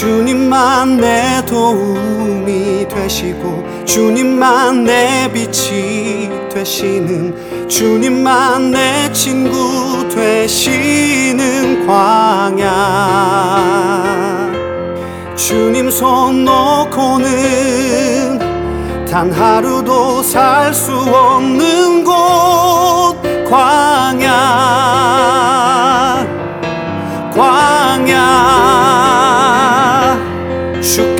주님만 내 도움이 되시고 주님만 내 빛이 되시는 주님만 내 친구 되시는 광야. 주님 손 놓고는 단 하루도 살 수 없는 곳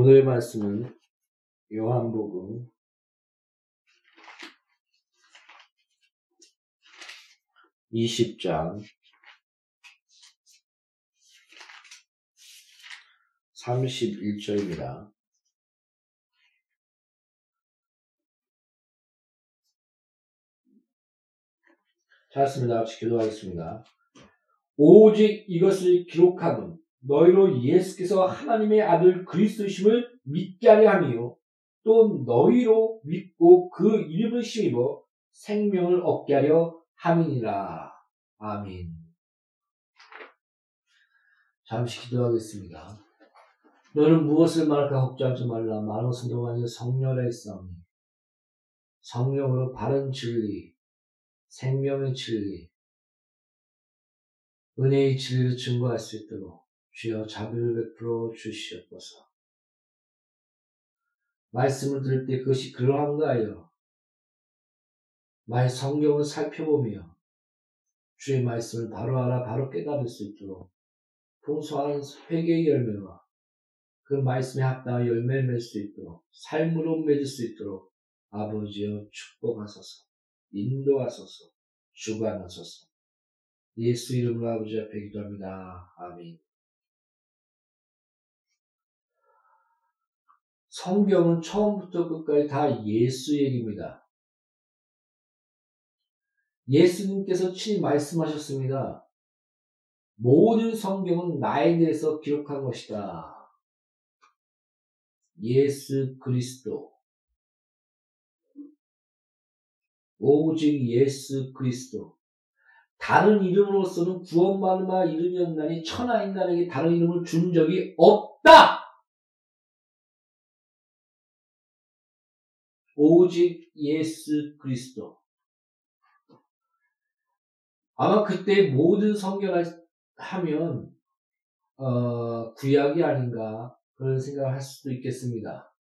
오늘 말씀은 요한복음 20장 31절입니다. 잘했습니다. 같이 기도하겠습니다. 오직 이것을 기록함은 너희로 예수께서 하나님의 아들 그리스도심을 믿게 하려 함이요. 또 너희로 믿고 그 이름을 심입어 생명을 얻게 하려 함이니라. 아멘. 잠시 기도하겠습니다. 너는 무엇을 말할까 걱정하지 말라. 많은 순종하니 성령의 싸움이. 성령으로 바른 진리, 생명의 진리, 은혜의 진리를 증거할 수 있도록 주여 자비를 베풀어 주시옵소서. 말씀을 들을 때 그것이 그러한가 하여 나의 성경을 살펴보며 주의 말씀을 바로 알아 바로 깨달을 수 있도록 풍성한 회개의 열매와 그 말씀에 합당한 열매를 맺을 수 있도록 삶으로 맺을 수 있도록 아버지여 축복하소서 인도하소서 주관하소서 예수 이름으로 아버지 앞에 기도합니다. 아멘 성경은 처음부터 끝까지 다 예수 얘기입니다. 예수님께서 친히 말씀하셨습니다. 모든 성경은 나에 대해서 기록한 것이다. 예수 그리스도. 오직 예수 그리스도. 다른 이름으로서는 바 이름이었나니 천하 인간에게 다른 이름을 준 적이 없다! 오직 예수 그리스도. 아마 그때 모든 성경을 하면 어, 구약이 아닌가 그런 생각을 할 수도 있겠습니다.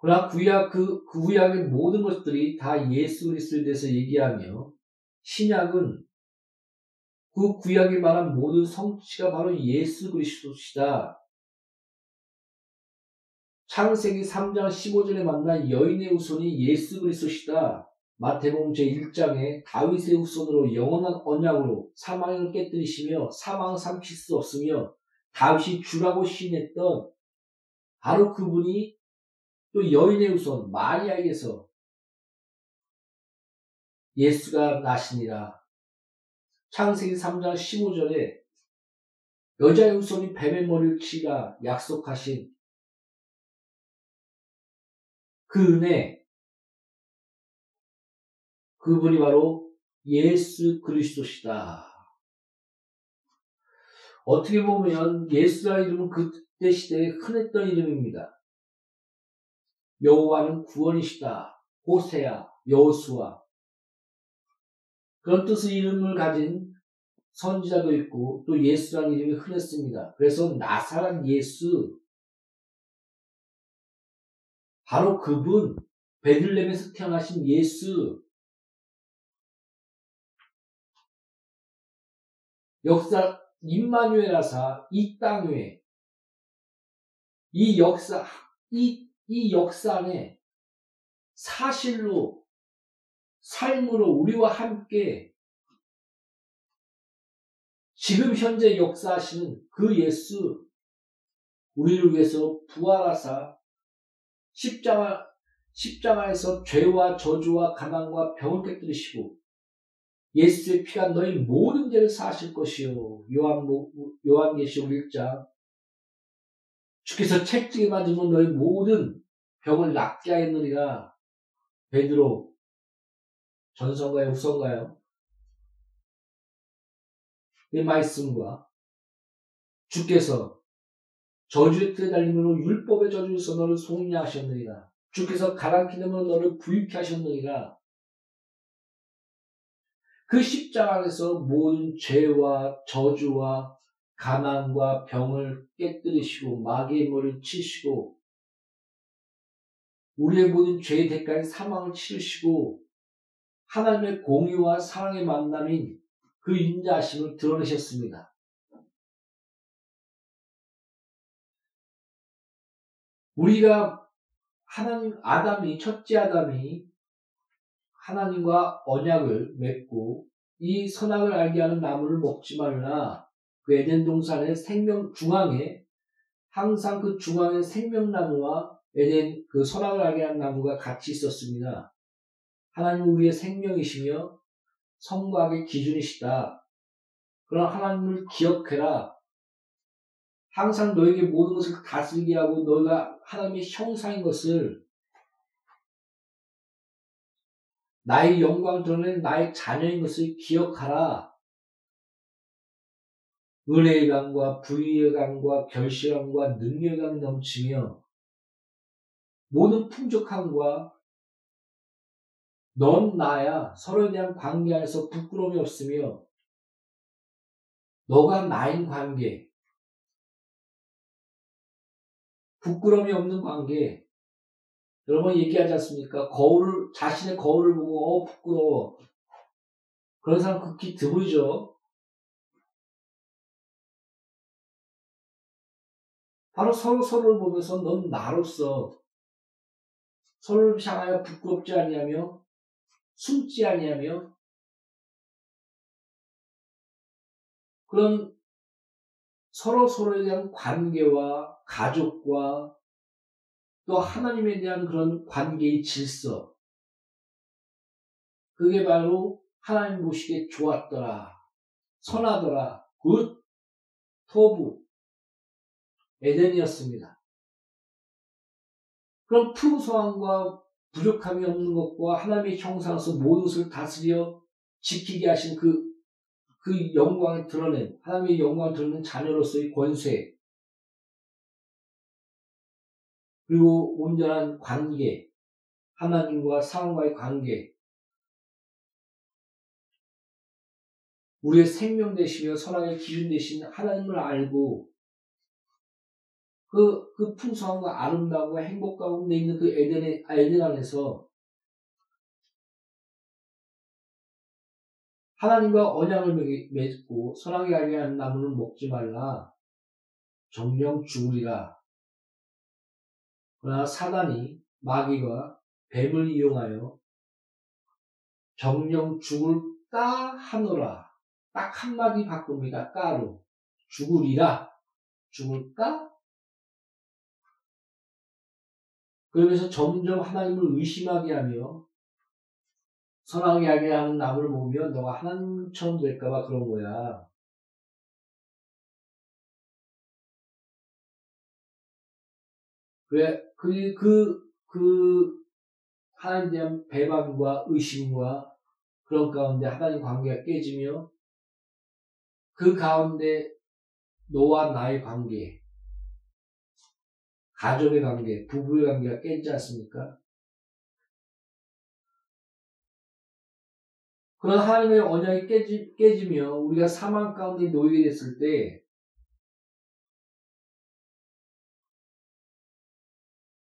그러나 구약 그, 그 구약의 모든 것들이 다 예수 그리스도에 대해서 얘기하며 신약은 그 구약에 말한 모든 성취가 바로 예수 그리스도시다. 창세기 3장 15절에 만난 여인의 후손이 예수 그리스도시다. 마태복음 제1장에 다윗의 후손으로 영원한 언약으로 사망을 깨뜨리시며 사망 삼킬 수 없으며 다윗이 주라고 시인했던 바로 그분이 또 여인의 후손 마리아에게서 예수가 나시니라. 창세기 3장 15절에 여자의 후손이 뱀의 머리를 치라 약속하신 그 은혜, 그분이 바로 예수 그리스도시다. 어떻게 보면 예수라는 이름은 그때 시대에 흔했던 이름입니다. 여호와는 구원이시다. 호세야, 여호수아. 그런 뜻의 이름을 가진 선지자도 있고 또 예수라는 이름이 흔했습니다. 그래서 나사란 예수 바로 그분 베들렘에서 태어나신 예수. 역사 임마누엘라사 이 땅에 이 역사 이, 이 역사 안에 사실로 삶으로 우리와 함께 지금 현재 역사하시는 그 예수 우리를 위해서 부활하사 십자가 십자가에서 죄와 저주와 가난과 병을 깨뜨리시고 예수의 피가 너희 모든 죄를 사하실 것이요. 요한, 요한계시록 1장. 주께서 책찍에 맞으면 너희 모든 병을 낫게 하였느니라. 베드로. 전선가요? 후선가요? 이 말씀과 주께서 저주의 틀에 달림으로 율법의 저주에서 너를 속량하셨느니라. 주께서 가랑키 되면 너를 부유케 하셨느니라. 그 십자가 안에서 모든 죄와 저주와 가난과 병을 깨뜨리시고 마귀의 머리를 치시고 우리의 모든 죄의 대가인 사망을 치르시고 하나님의 공의와 사랑의 만남인 그 인자하심을 드러내셨습니다. 우리가 하나님 아담이 첫째 아담이 하나님과 언약을 맺고 이 선악을 알게 하는 나무를 먹지 말라. 그 에덴 동산의 생명 중앙에 항상 그 중앙에 생명나무와 에덴 그 선악을 알게 하는 나무가 같이 있었습니다. 하나님은 우리의 생명이시며 성과의 기준이시다. 그런 하나님을 기억해라. 항상 너에게 모든 것을 다스리게 하고 너가 하나님의 형상인 것을 나의 영광 드러낸 나의 자녀인 것을 기억하라. 은혜의 강과 부의의 강과 결실함과 능력의 강이 넘치며 모든 풍족함과 넌 나야 서로에 대한 관계 안에서 부끄러움이 없으며 너가 나인 관계 부끄러움이 없는 관계 여러분 얘기하지 않습니까? 거울을 자신의 거울을 보고 어 부끄러워 그런 사람 극히 드물죠. 바로 서로 서로를 보면서 넌 나로서 서로를 향하여 부끄럽지 아니하며 숨지 아니하며 그런 서로 서로에 대한 관계와 가족과 또 하나님에 대한 그런 관계의 질서 그게 바로 하나님 보시기에 좋았더라 선하더라 good טוב 에덴이었습니다. 그럼 풍성함과 부족함이 없는 것과 하나님의 형상에서 모든 것을 다스려 지키게 하신 그, 그 영광을 드러낸, 하나님의 영광을 드러낸 자녀로서의 권세, 그리고 온전한 관계, 하나님과 상황과의 관계, 우리의 생명 되시며 선악의 기준 되신 하나님을 알고 그, 그 풍성함과 아름다움과 행복 가운데 있는 그 에덴의, 아, 에덴 안에서 하나님과 언약을 맺고 선하게 알게 하는 나무는 먹지 말라. 정령 죽으리라. 그러나 사단이 마귀가 뱀을 이용하여 정령 죽을까 하노라. 딱 한마디 바꿉니다. 까로. 죽으리라. 죽을까? 그러면서 점점 하나님을 의심하게 하며 선하게 하게 하는 나무를 보면 너가 하나님처럼 될까봐 그런 거야. 그래, 그, 그, 그, 하나님에 대한 배반과 의심과 그런 가운데 하나님 관계가 깨지며 그 가운데 너와 나의 관계, 가족의 관계, 부부의 관계가 깨지 않습니까? 그런 하나님의 언약이 깨지, 깨지며 우리가 사망 가운데 놓이게 됐을 때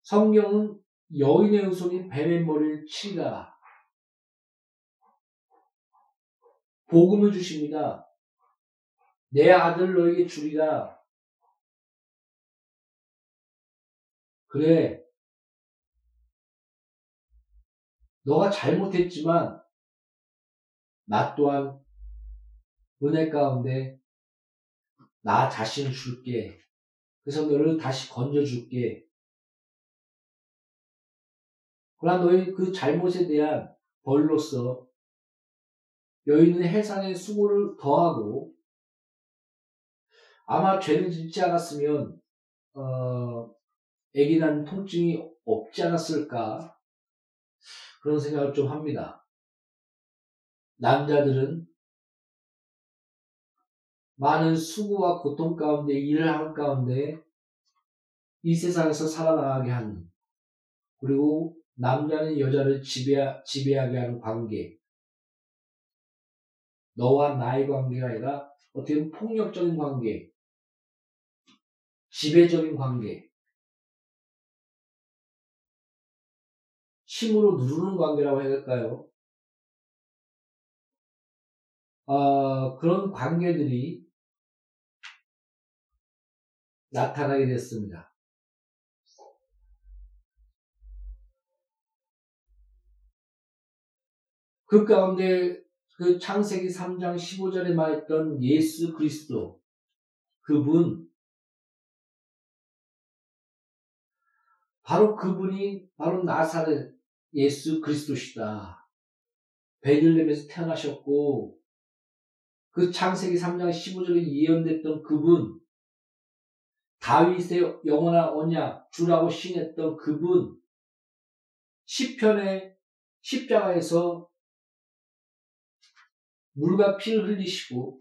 성경은 여인의 후손이 뱀의 머리를 치리라. 복음을 주십니다. 내 아들 너에게 주리라. 그래. 너가 잘못했지만 나 또한 은혜 가운데 나 자신을 줄게. 그래서 너를 다시 건져줄게. 그러나 너의 그 잘못에 대한 벌로서 여인은 해산의 수고를 더하고 아마 죄를 짓지 않았으면 어, 애기 난 통증이 없지 않았을까 그런 생각을 좀 합니다. 남자들은 많은 수고와 고통 가운데 일을 하는 가운데 이 세상에서 살아나가게 하는 그리고 남자는 여자를 지배, 지배하게 하는 관계 너와 나의 관계가 아니라 어떻게 보면 폭력적인 관계 지배적인 관계 힘으로 누르는 관계라고 해야 될까요? 어, 그런 관계들이 나타나게 됐습니다. 그 가운데 그 창세기 3장 15절에 말했던 예수 그리스도 그분 바로 그분이 바로 나사렛 예수 그리스도시다. 베들렘에서 태어나셨고 그 창세기 3장 15절에 예언됐던 그분 다윗의 영원한 언약 주라고 신했던 그분 시편의 십자가에서 물과 피를 흘리시고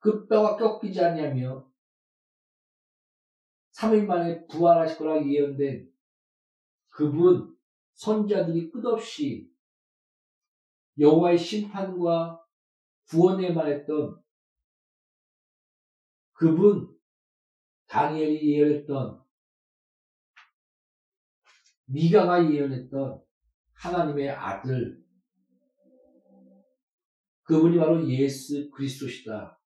그 뼈가 꺾이지 않냐며 3일 만에 부활하실 거라 예언된 그분 선자들이 끝없이 여호와의 심판과 구원에 말했던 그분 다니엘이 예언했던 미가가 예언했던 하나님의 아들 그분이 바로 예수 그리스도시다.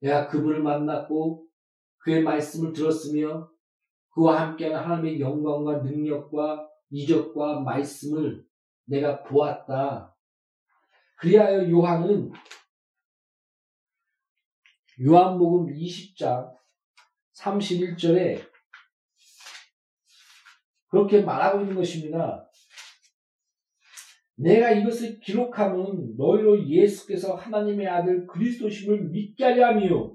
내가 그분을 만났고 그의 말씀을 들었으며 그와 함께하는 하나님의 영광과 능력과 이적과 말씀을 내가 보았다. 그리하여 요한은 요한복음 20장 31절에 그렇게 말하고 있는 것입니다. 내가 이것을 기록하면 너희로 예수께서 하나님의 아들 그리스도심을 믿게 하려 하며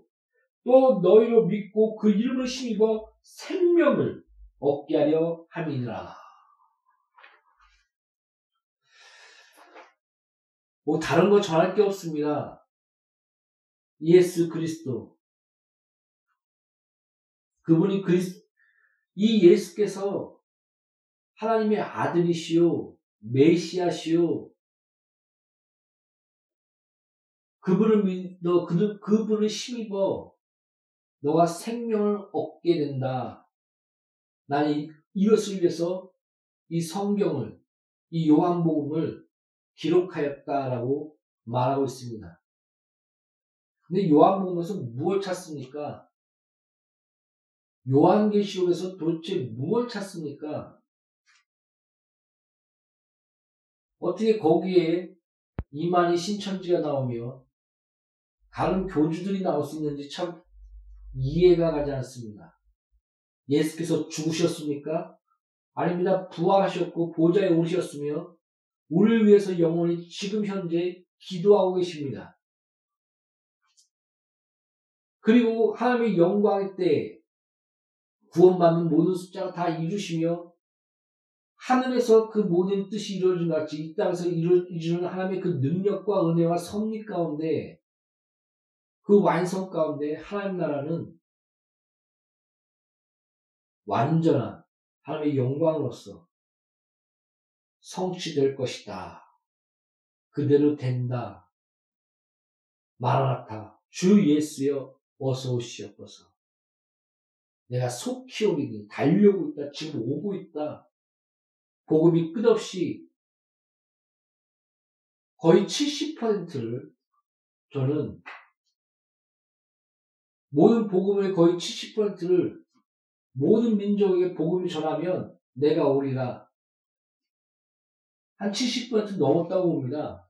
또 너희로 믿고 그 이름을 힘입어 생명을 얻게 하려 함이니라. 뭐 다른 거 전할 게 없습니다. 예수 그리스도. 그분이 그리스 이 예수께서 하나님의 아들이시요 메시아시요 그분을 믿어 그, 그분을 힘입어 너가 생명을 얻게 된다. 나는 이것을 위해서 이 성경을 이 요한복음을 기록하였다라고 말하고 있습니다. 근데 요한복음에서 무엇을 찾습니까? 요한계시록에서 도대체 무엇을 찾습니까? 어떻게 거기에 이만희 신천지가 나오며 다른 교주들이 나올 수 있는지 참 이해가 가지 않습니다. 예수께서 죽으셨습니까? 아닙니다. 부활하셨고 보좌에 오르셨으며 우리를 위해서 영원히 지금 현재 기도하고 계십니다. 그리고 하나님의 영광의 때 구원받는 모든 숫자가 다 이루시며 하늘에서 그 모든 뜻이 이루어진 것 같이 이 땅에서 이루어지는 하나님의 그 능력과 은혜와 섭리 가운데 그 완성 가운데 하나님 나라는 완전한 하나님의 영광으로서 성취될 것이다. 그대로 된다. 마라나타 주 예수여 어서 오시옵소서. 내가 속히 오리니 달려오고 있다. 지금 오고 있다. 복음이 끝없이 거의 70%를 저는 모든 복음의 거의 70%를 모든 민족에게 복음을 전하면 내가 오리라. 한 70% 넘었다고 봅니다.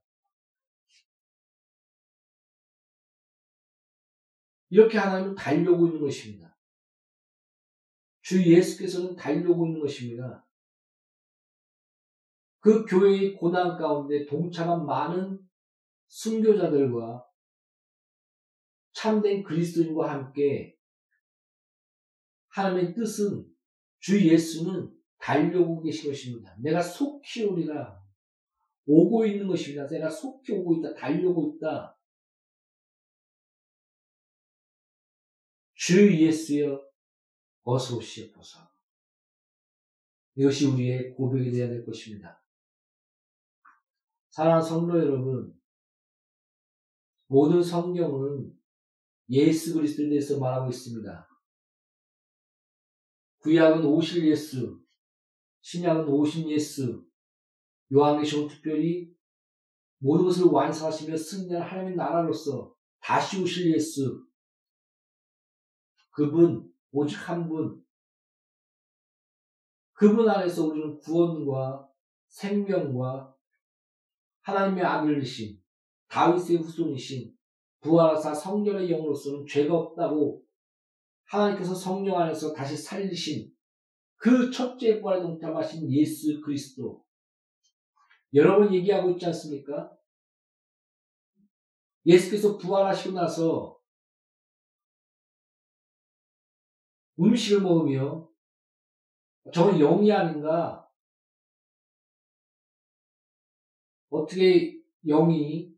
이렇게 하나님은 달려오고 있는 것입니다. 주 예수께서는 달려오고 있는 것입니다. 그 교회의 고난 가운데 동참한 많은 순교자들과 참된 그리스도인과 함께 하나님의 뜻은 주 예수는 달려오고 계신 것입니다. 내가 속히 오리라. 오고 있는 것입니다. 내가 속히 오고 있다. 달려오고 있다. 주 예수여 어서 오시옵소서. 이것이 우리의 고백이 되어야 될 것입니다. 사랑하는 성도 여러분, 모든 성경은 예수 그리스도에 대해서 말하고 있습니다. 구약은 오실 예수, 신약은 오신 예수, 요한계시록 특별히 모든 것을 완성하시며 승리한 하나님의 나라로서 다시 오실 예수, 그분, 오직 한 분, 그분 안에서 우리는 구원과 생명과 하나님의 아들이신 다윗의 후손이신 부활하사 성령의 영으로서는 죄가 없다고 하나님께서 성령 안에서 다시 살리신 그 첫째 부활에 동참하신 예수 그리스도 여러 번 얘기하고 있지 않습니까? 예수께서 부활하시고 나서 음식을 먹으며 저건 영이 아닌가? 어떻게 영이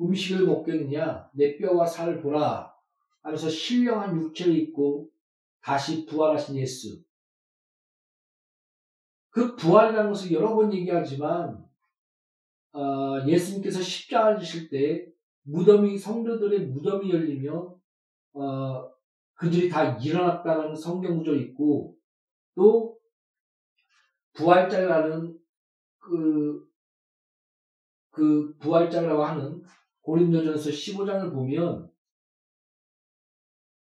음식을 먹겠느냐? 내 뼈와 살을 보라. 하면서 신령한 육체를 입고 다시 부활하신 예수. 그 부활이라는 것을 여러 번 얘기하지만 어, 예수님께서 십자가를 지실 때 무덤이 성도들의 무덤이 열리며 어, 그들이 다 일어났다는 성경 구절이 있고 또 부활자라는 그, 그 부활자라고 하는 고린도전서 15장을 보면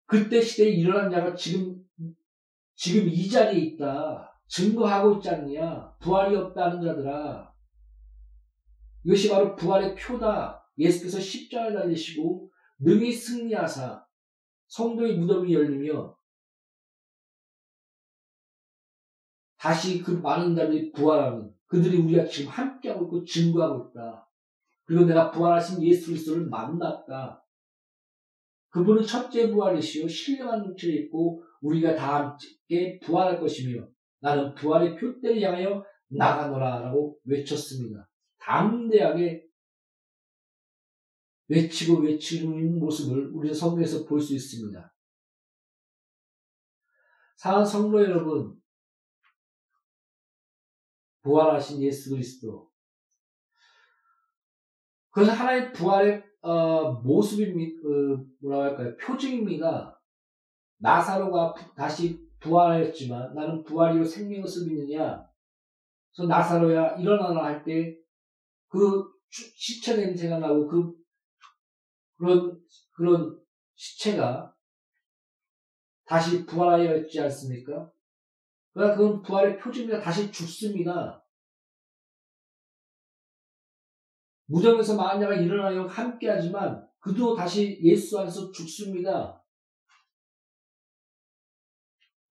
그때 시대에 일어난 자가 지금 지금 이 자리에 있다 증거하고 있지 않느냐 부활이 없다는 자들아 이것이 바로 부활의 표다 예수께서 십자가를 달리시고 능히 승리하사 성도의 무덤이 열리며 다시 그 많은 자들이 부활하는 그들이 우리가 지금 함께하고 있고 증거하고 있다. 그리고 내가 부활하신 예수 그리스도를 만났다. 그분은 첫째 부활이시요 신령한 육체를 입고 우리가 다 함께 부활할 것이며 나는 부활의 표대를 향하여 나가노라라고 외쳤습니다. 담대하게 외치고 외치는 모습을 우리 성경에서 볼 수 있습니다. 사랑 성도 여러분, 부활하신 예수 그리스도. 그것은 하나의 부활의 어, 모습입니다. 그, 뭐라고 할까요? 표징입니다. 나사로가 다시 부활하였지만 나는 부활이요 생명을 믿느냐? 그래서 나사로야 일어나라 할 때 그 시체 냄새가 나고 그 그런 그런 시체가 다시 부활하여 있지 않습니까? 그러나 그건 부활의 표징입니다. 다시 죽습니다. 무덤에서 마녀가 일어나여 함께하지만 그도 다시 예수 안에서 죽습니다.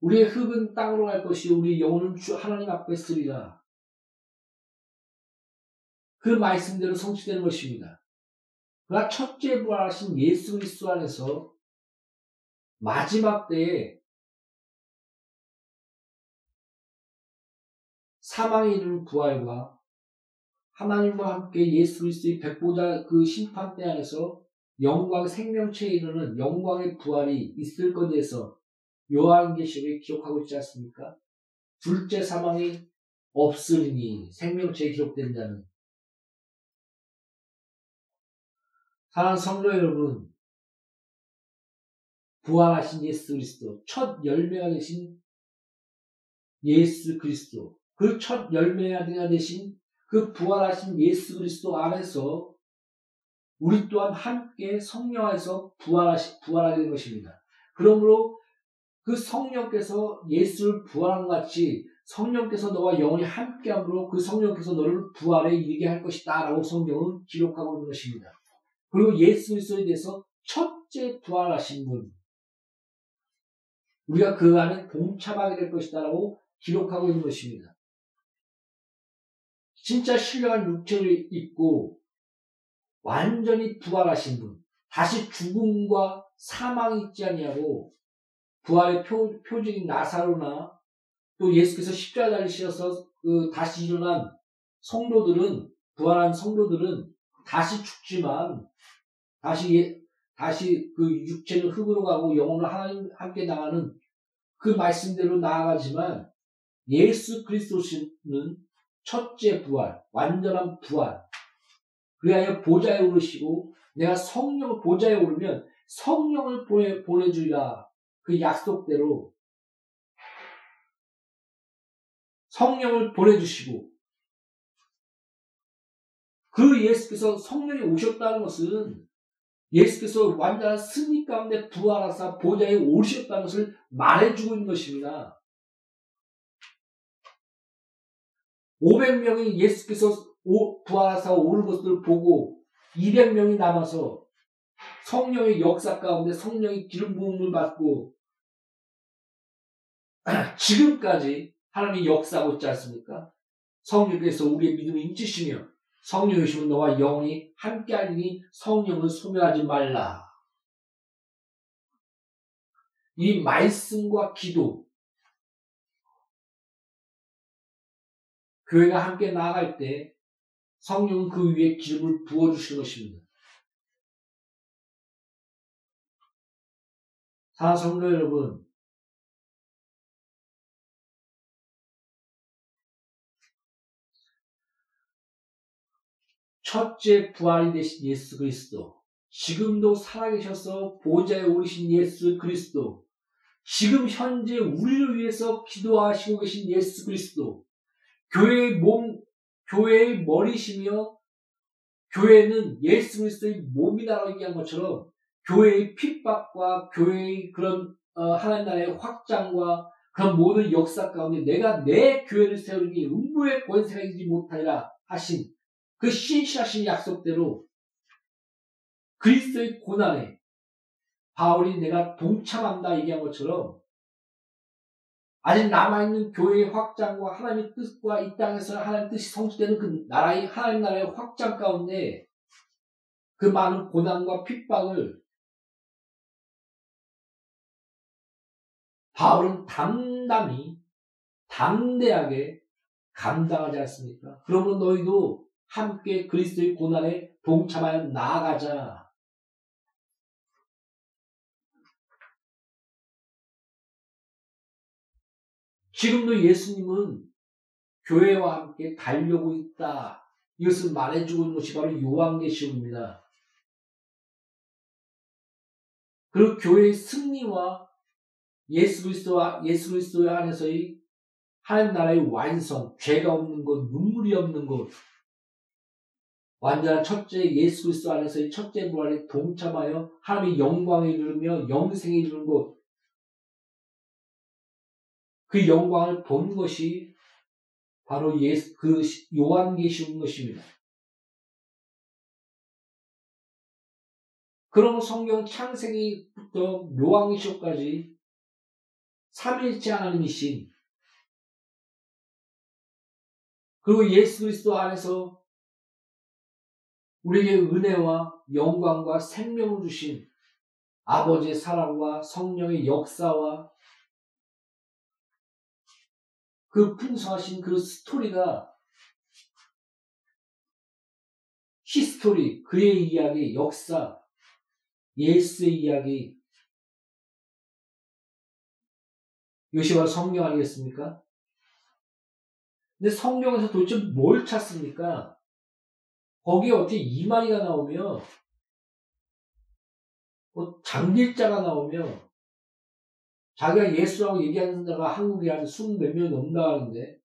우리의 흙은 땅으로 갈 것이 우리 영혼은 주 하나님 앞에 쓰리라. 그 말씀대로 성취되는 것입니다. 그가 첫째 부활하신 예수 그리스도 안에서 마지막 때에 사망에 이르는 부활과 하나님과 함께 예수 그리스도의 백보자 그 심판 때 안에서 영광 생명체에 이르는 영광의 부활이 있을 것에서 요한계시록에 기록하고 있지 않습니까? 둘째 사망이 없으리니 생명체에 기록된 자는 사랑하는 성도 여러분 부활하신 예수 그리스도 첫 열매가 되신 예수 그리스도 그 첫 열매가 되신 그 부활하신 예수 그리스도 안에서 우리 또한 함께 성령 안에서 부활하시, 부활하게 된 것입니다. 그러므로 그 성령께서 예수를 부활한 것 같이 성령께서 너와 영원히 함께함으로 그 성령께서 너를 부활에 이르게 할 것이다 라고 성경은 기록하고 있는 것입니다. 그리고 예수 그리스도에 대해서 첫째 부활하신 분 우리가 그 안에 동참하게 될 것이다 라고 기록하고 있는 것입니다. 진짜 신령한 육체를 입고 완전히 부활하신 분, 다시 죽음과 사망이 있지 아니하고 부활의 표, 표징인 나사로나 또 예수께서 십자가 달리셔서 그 다시 일어난 성도들은 부활한 성도들은 다시 죽지만 다시 예, 다시 그 육체는 흙으로 가고 영혼을 하나님 함께 나가는 그 말씀대로 나아가지만 예수 그리스도는 첫째 부활, 완전한 부활. 그리하여 보좌에 오르시고 내가 성령을 보좌에 오르면 성령을 보내, 보내주리라. 그 약속대로 성령을 보내주시고 그 예수께서 성령이 오셨다는 것은 예수께서 완전한 승리 가운데 부활하사 보좌에 오르셨다는 것을 말해주고 있는 것입니다. 500명이 예수께서 부활하사 오는 것을 보고 200명이 남아서 성령의 역사 가운데 성령의 기름 부음을 받고 지금까지 하나님이 역사하고 있지 않습니까? 성령께서 우리의 믿음을 인치시며 성령이 오시면 너와 영원히 함께하리니 성령을 소멸하지 말라. 이 말씀과 기도 교회가 함께 나아갈 때 성령은 그 위에 기름을 부어주시는 것입니다. 사 성도 여러분, 첫째 부활이 되신 예수 그리스도, 지금도 살아계셔서 보좌에 오르신 예수 그리스도, 지금 현재 우리를 위해서 기도하시고 계신 예수 그리스도, 교회의 몸, 교회의 머리시며, 교회는 예수 그리스도의 몸이라고 얘기한 것처럼, 교회의 핍박과 교회의 그런 어, 하나님 나라의 확장과 그런 모든 역사 가운데 내가 내 교회를 세우는 게 음부의 권세가 이지 못하리라 하신 그 신실하신 약속대로 그리스도의 고난에 바울이 내가 동참한다 얘기한 것처럼 아직 남아있는 교회의 확장과 하나님의 뜻과 이 땅에서 하나님의 뜻이 성취되는 그 나라의 하나님 나라의 확장 가운데 그 많은 고난과 핍박을 바울은 담담히 담대하게 감당하지 않습니까? 그러므로 너희도 함께 그리스도의 고난에 동참하여 나아가자. 지금도 예수님은 교회와 함께 달려고 있다. 이것을 말해주고 있는 것이 바로 요한계시록입니다. 그리고 교회의 승리와 예수 그리스도와 예수 그리스도 안에서의 하나님 나라의 완성, 죄가 없는 것, 눈물이 없는 것, 완전한 첫째 예수 그리스도 안에서의 첫째 부활에 동참하여 하나님의 영광에 이르며 영생에 이르는 곳, 그 영광을 본 것이 바로 예수, 그 요한계시인 것입니다. 그러면 성경 창세기부터 묘왕계시까지 삼일째 하나님이신 그리고 예수 그리스도 안에서 우리에게 은혜와 영광과 생명을 주신 아버지의 사랑과 성령의 역사와 그 풍성하신 그 스토리가 history, 그의 이야기, 역사, 예수의 이야기, 바로 성경 아니겠습니까? 근데 성경에서 도대체 뭘 찾습니까? 거기에 어떻게 이만희가 나오며, 뭐 장길자가 나오며, 자기가 예수라고 얘기하는 자가 한국에 한 스물 몇 명이 넘나 하는데,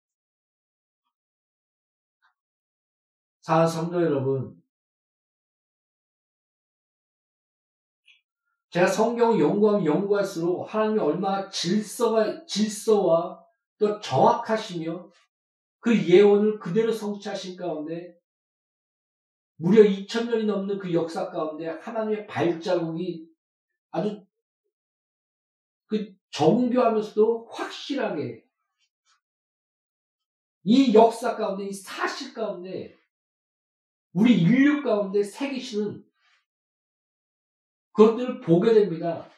사 성도 여러분, 제가 성경을 연구하면 연구할수록 하나님이 얼마나 질서가, 질서와 또 정확하시며 그 예언을 그대로 성취하신 가운데 무려 2000년이 넘는 그 역사 가운데 하나님의 발자국이 아주 그 정교하면서도 확실하게 이 역사 가운데, 이 사실 가운데 우리 인류 가운데 새기시는 그것들을 보게 됩니다.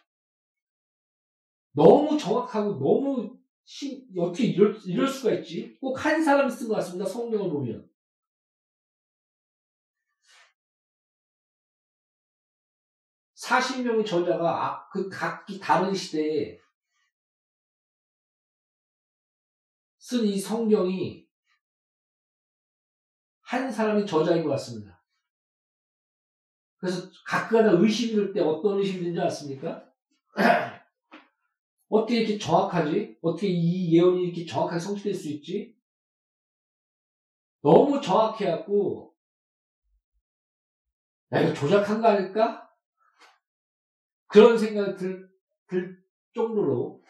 너무 정확하고 너무 신, 어떻게 이럴, 이럴 수가 있지? 꼭 한 사람이 쓴 것 같습니다. 성경을 보면. 사십 명의 저자가 아, 그 각기 다른 시대에 쓴 이 성경이 한 사람이 저자인 것 같습니다. 그래서 가끔가다 의심이 들 때 어떤 의심이 드는지 아십니까? 어떻게 이렇게 정확하지? 어떻게 이 예언이 이렇게 정확하게 성취될 수 있지? 너무 정확해갖고, 야, 이거 조작한 거 아닐까? 그런 생각이 들, 들 정도로,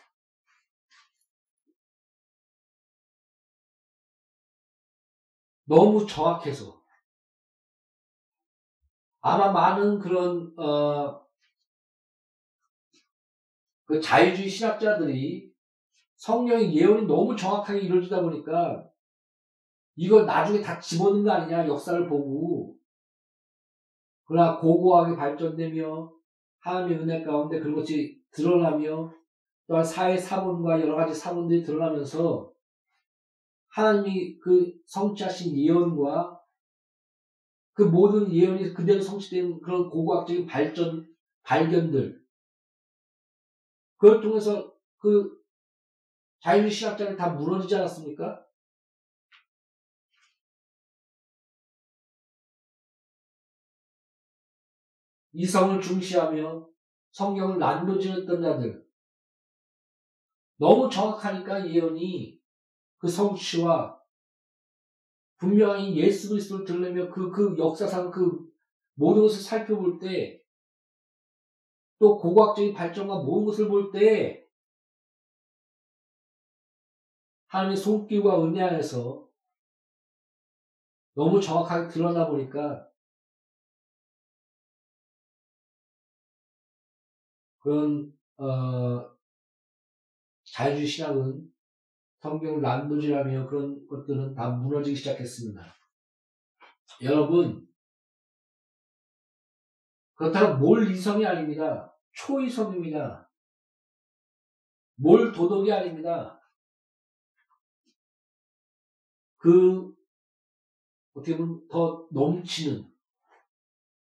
너무 정확해서, 아마 많은 그런 어, 그 자유주의 신학자들이 성령의 예언이 너무 정확하게 이루어지다 보니까 이거 나중에 다 집어넣은 거 아니냐, 역사를 보고. 그러나 고고하게 발전되며, 하나님의 은혜 가운데 그런 것이 드러나며, 또한 사회 사본과 여러 가지 사본들이 드러나면서, 하나님이 그 성취하신 예언과 그 모든 예언이 그대로 성취된 그런 고고학적인 발전, 발견들, 그걸 통해서 그 자유주의 신학자는 다 무너지지 않았습니까? 이성을 중시하며 성경을 난도지었던 자들. 너무 정확하니까 예언이 그 성취와 분명히 예수 그리스도를 들으며 그, 그 역사상 그 모든 것을 살펴볼 때, 또 고고학적인 발전과 모든 것을 볼 때, 하나님의 손길과 은혜 안에서 너무 정확하게 드러나 보니까 그런 어, 자유주의 신학은 성경을 난도질하며 그런 것들은 다 무너지기 시작했습니다. 여러분 그렇다고 몰 이성이 아닙니다. 초이성입니다. 몰 도덕이 아닙니다. 그 어떻게 보면 더 넘치는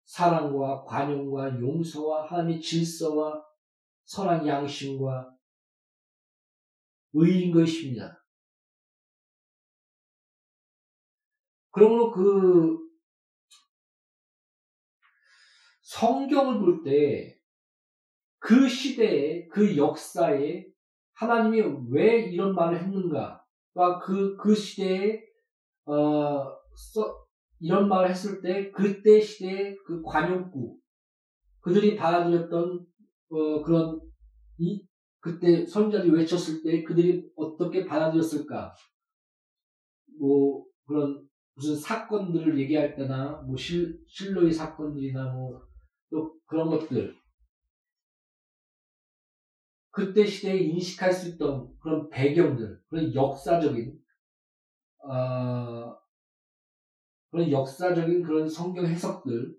사랑과 관용과 용서와 하나님의 질서와 선한 양심과 의인 것입니다. 그러므로 그 성경을 볼 때 그 시대에 그 역사에 하나님이 왜 이런 말을 했는가 그, 그 시대에, 어, 써, 이런 말을 했을 때, 그때 시대의 그 관용구, 그들이 받아들였던, 어, 그런, 이, 그때 선자들이 외쳤을 때 그들이 어떻게 받아들였을까? 뭐, 그런, 무슨 사건들을 얘기할 때나, 뭐, 실, 실로의 사건들이나, 뭐, 또 그런 것들. 그때 시대에 인식할 수 있던 그런 배경들, 그런 역사적인, 어, 그런 역사적인 그런 성경 해석들,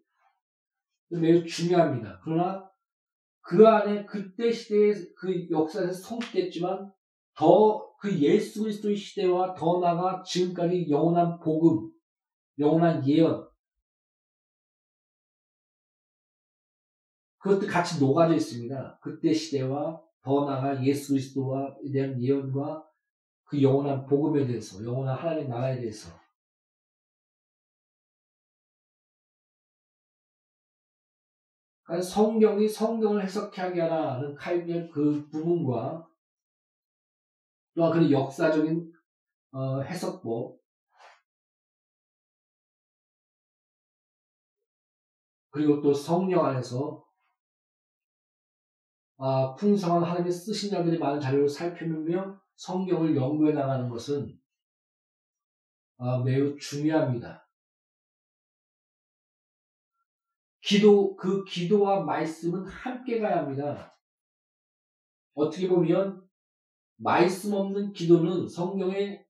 매우 중요합니다. 그러나 그 안에 그때 시대의 그 역사에서 성취됐지만 더 그 예수 그리스도의 시대와 더 나아가 지금까지 영원한 복음, 영원한 예언, 그것도 같이 녹아져 있습니다. 그때 시대와 더 나아가 예수 그리스도와 대한 예언과 그 영원한 복음에 대해서, 영원한 하나님의 나라에 대해서 그러니까 성경이 성경을 해석하게 하라는 칼빈의 그 부분과 또한 그 역사적인 어, 해석법 그리고 또 성령 안에서 아, 풍성한 하나님의 쓰신 자들이 많은 자료를 살펴보며 성경을 연구해 나가는 것은 아, 매우 중요합니다. 기도, 그 기도와 말씀은 함께 가야 합니다. 어떻게 보면, 말씀 없는 기도는 성경에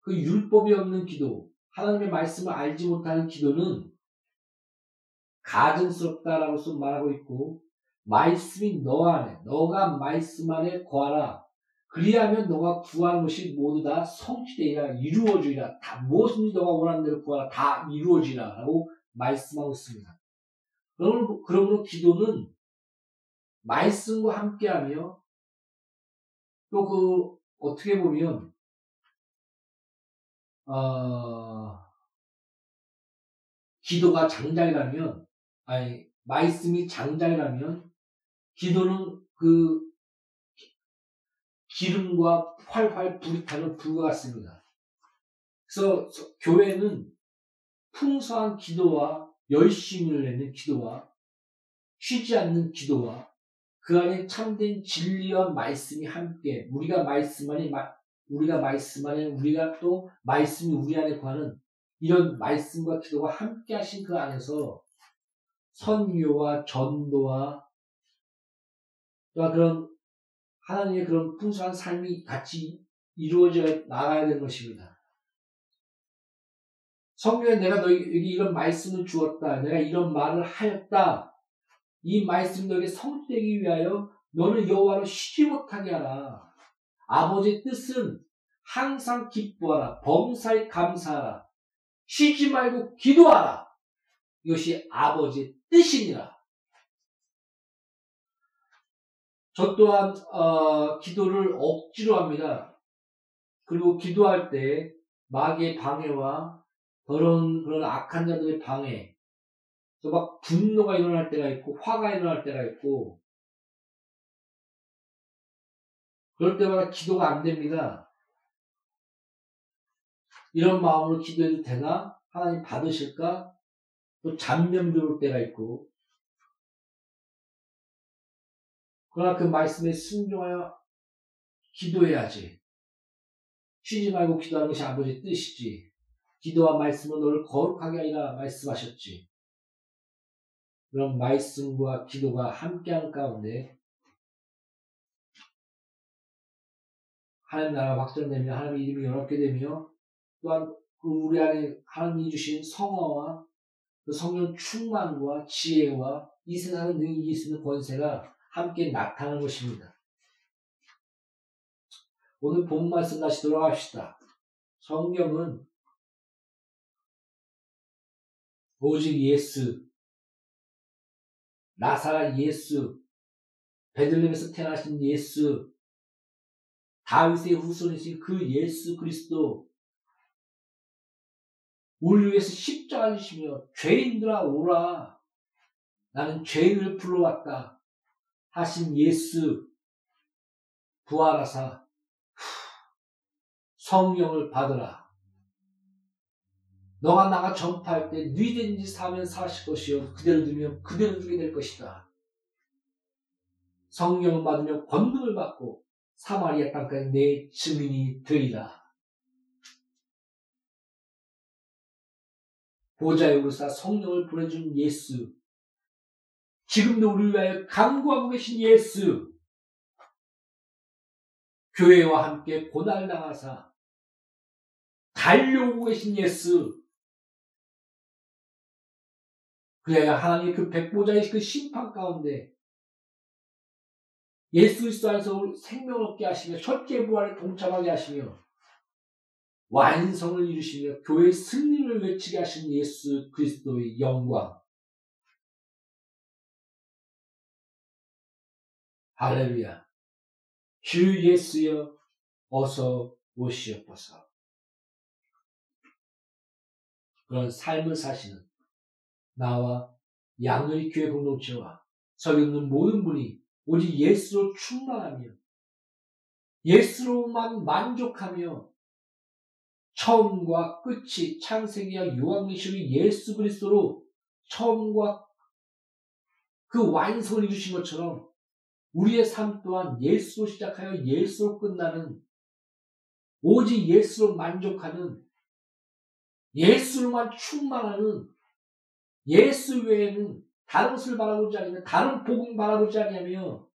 그 율법이 없는 기도, 하나님의 말씀을 알지 못하는 기도는 가증스럽다라고 말하고 있고, 말씀이 너 안에, 너가 말씀 안에 거하라. 그리하면 너가 구하는 것이 모두 다 성취되리라, 이루어지리라. 다, 무엇이든지 너가 원하는 대로 구하라. 다 이루어지리라. 라고 말씀하고 있습니다. 그러므로, 기도는 말씀과 함께하며 또 그 어떻게 보면 어, 기도가 장작이라면 아니 말씀이 장작이라면 기도는 그 기름과 활활 불이 타는 불과 같습니다. 그래서 교회는 풍성한 기도와 열심을 내는 기도와 쉬지 않는 기도와 그 안에 참된 진리와 말씀이 함께 우리가 말씀 안에 우리가 말씀 안에 우리가 또 말씀이 우리 안에 구하는 이런 말씀과 기도가 함께 하신 그 안에서 선교와 전도와 또 그런 하나님의 그런 풍성한 삶이 같이 이루어져 나가야 되는 것입니다. 성경에 내가 너에게 이런 말씀을 주었다. 내가 이런 말을 하였다. 이 말씀 너에게 성취되기 위하여 너는 여호와로 쉬지 못하게 하라. 아버지의 뜻은 항상 기뻐하라. 범사에 감사하라. 쉬지 말고 기도하라. 이것이 아버지의 뜻이니라. 저 또한 어, 기도를 억지로 합니다. 그리고 기도할 때 마귀의 방해와 그런 그런 악한 자들의 방해, 또막 분노가 일어날 때가 있고 화가 일어날 때가 있고 그럴 때마다 기도가 안 됩니다. 이런 마음으로 기도해도 되나? 하나님 받으실까? 또 잔면 들어올 때가 있고 그러나 그 말씀에 순종하여 기도해야지. 쉬지 말고 기도하는 것이 아버지의 뜻이지. 기도와 말씀은 너를 거룩하게 하리라 말씀하셨지. 그런 말씀과 기도가 함께한 가운데 하나님 나라가 확전되며 하나님의 이름이 여롭게 되며 또한 그 우리 안에 하나님이 주신 성화와 그 성령 충만과 지혜와 이 세상을 능히 이길 수 있는 권세가 함께 나타나는 것입니다. 오늘 본 말씀 다시 돌아갑시다. 성경은 오직 예수, 나사라 예수, 베들렘에서 태어나신 예수, 다윗의 후손이신 그 예수 그리스도, 우리 위해서 십자가 지시며 죄인들아 오라. 나는 죄인을 불러왔다. 하신 예수. 부활하사. 성령을 받으라. 너가 나가 전파할 때 니든지 사면 사실 것이요 그대로 두면 그대로 두게 될 것이다. 성령을 받으며 권능을 받고 사마리아 땅까지 내 증인이 되리라. 보좌에 오르사 성령을 보내준 예수 지금도 우리를 위하여 강구하고 계신 예수 교회와 함께 고난을 당하사 달려오고 계신 예수 그래야 하나님의 그 백보자의 그 심판 가운데 예수 그리스도 안에서 생명을 얻게 하시며 첫째 부활에 동참하게 하시며 완성을 이루시며 교회의 승리를 외치게 하신 예수 그리스도의 영광 할렐루야. 주 예수여 어서 오시옵소서. 그런 삶을 사시는 나와 양의 교회 공동체와 저기 있는 모든 분이 오직 예수로 충만하며 예수로만 만족하며 처음과 끝이 창세기와 요한계시록이 예수 그리스도로 처음과 그 완성을 이루신 것처럼 우리의 삶 또한 예수로 시작하여 예수로 끝나는 오직 예수로 만족하는 예수로만 충만하는 예수 외에는 다른 것을 바라보지 않으며 다른 복음 바라보지 않으며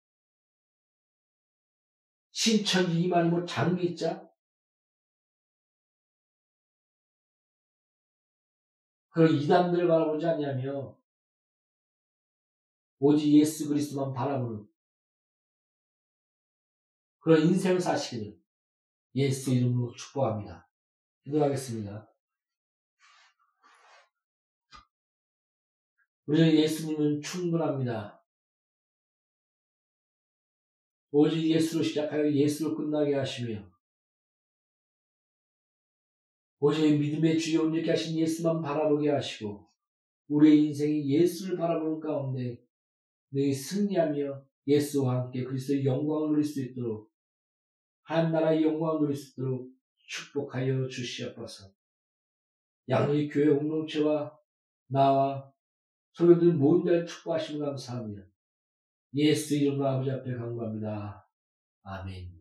신천지 이만이 뭐 장기자 그런 이단들을 바라보지 않냐며 오직 예수 그리스도만 바라보는 그런 인생을 사시기를 예수 이름으로 축복합니다. 기도하겠습니다. 우리 예수님은 충분합니다. 오직 예수로 시작하여 예수로 끝나게 하시며 오직 믿음의 주여 온전케 하신 예수만 바라보게 하시고 우리의 인생이 예수를 바라보는 가운데 늘 승리하며 예수와 함께 그리스도의 영광을 누릴 수 있도록 한 나라의 영광을 누릴 수 있도록 축복하여 주시옵소서. 양의 교회 공동체와 나와 소교들 모든 자 축복하시면 감사합니다. 예수 이름으로 아버지 앞에 간구합니다. 아멘.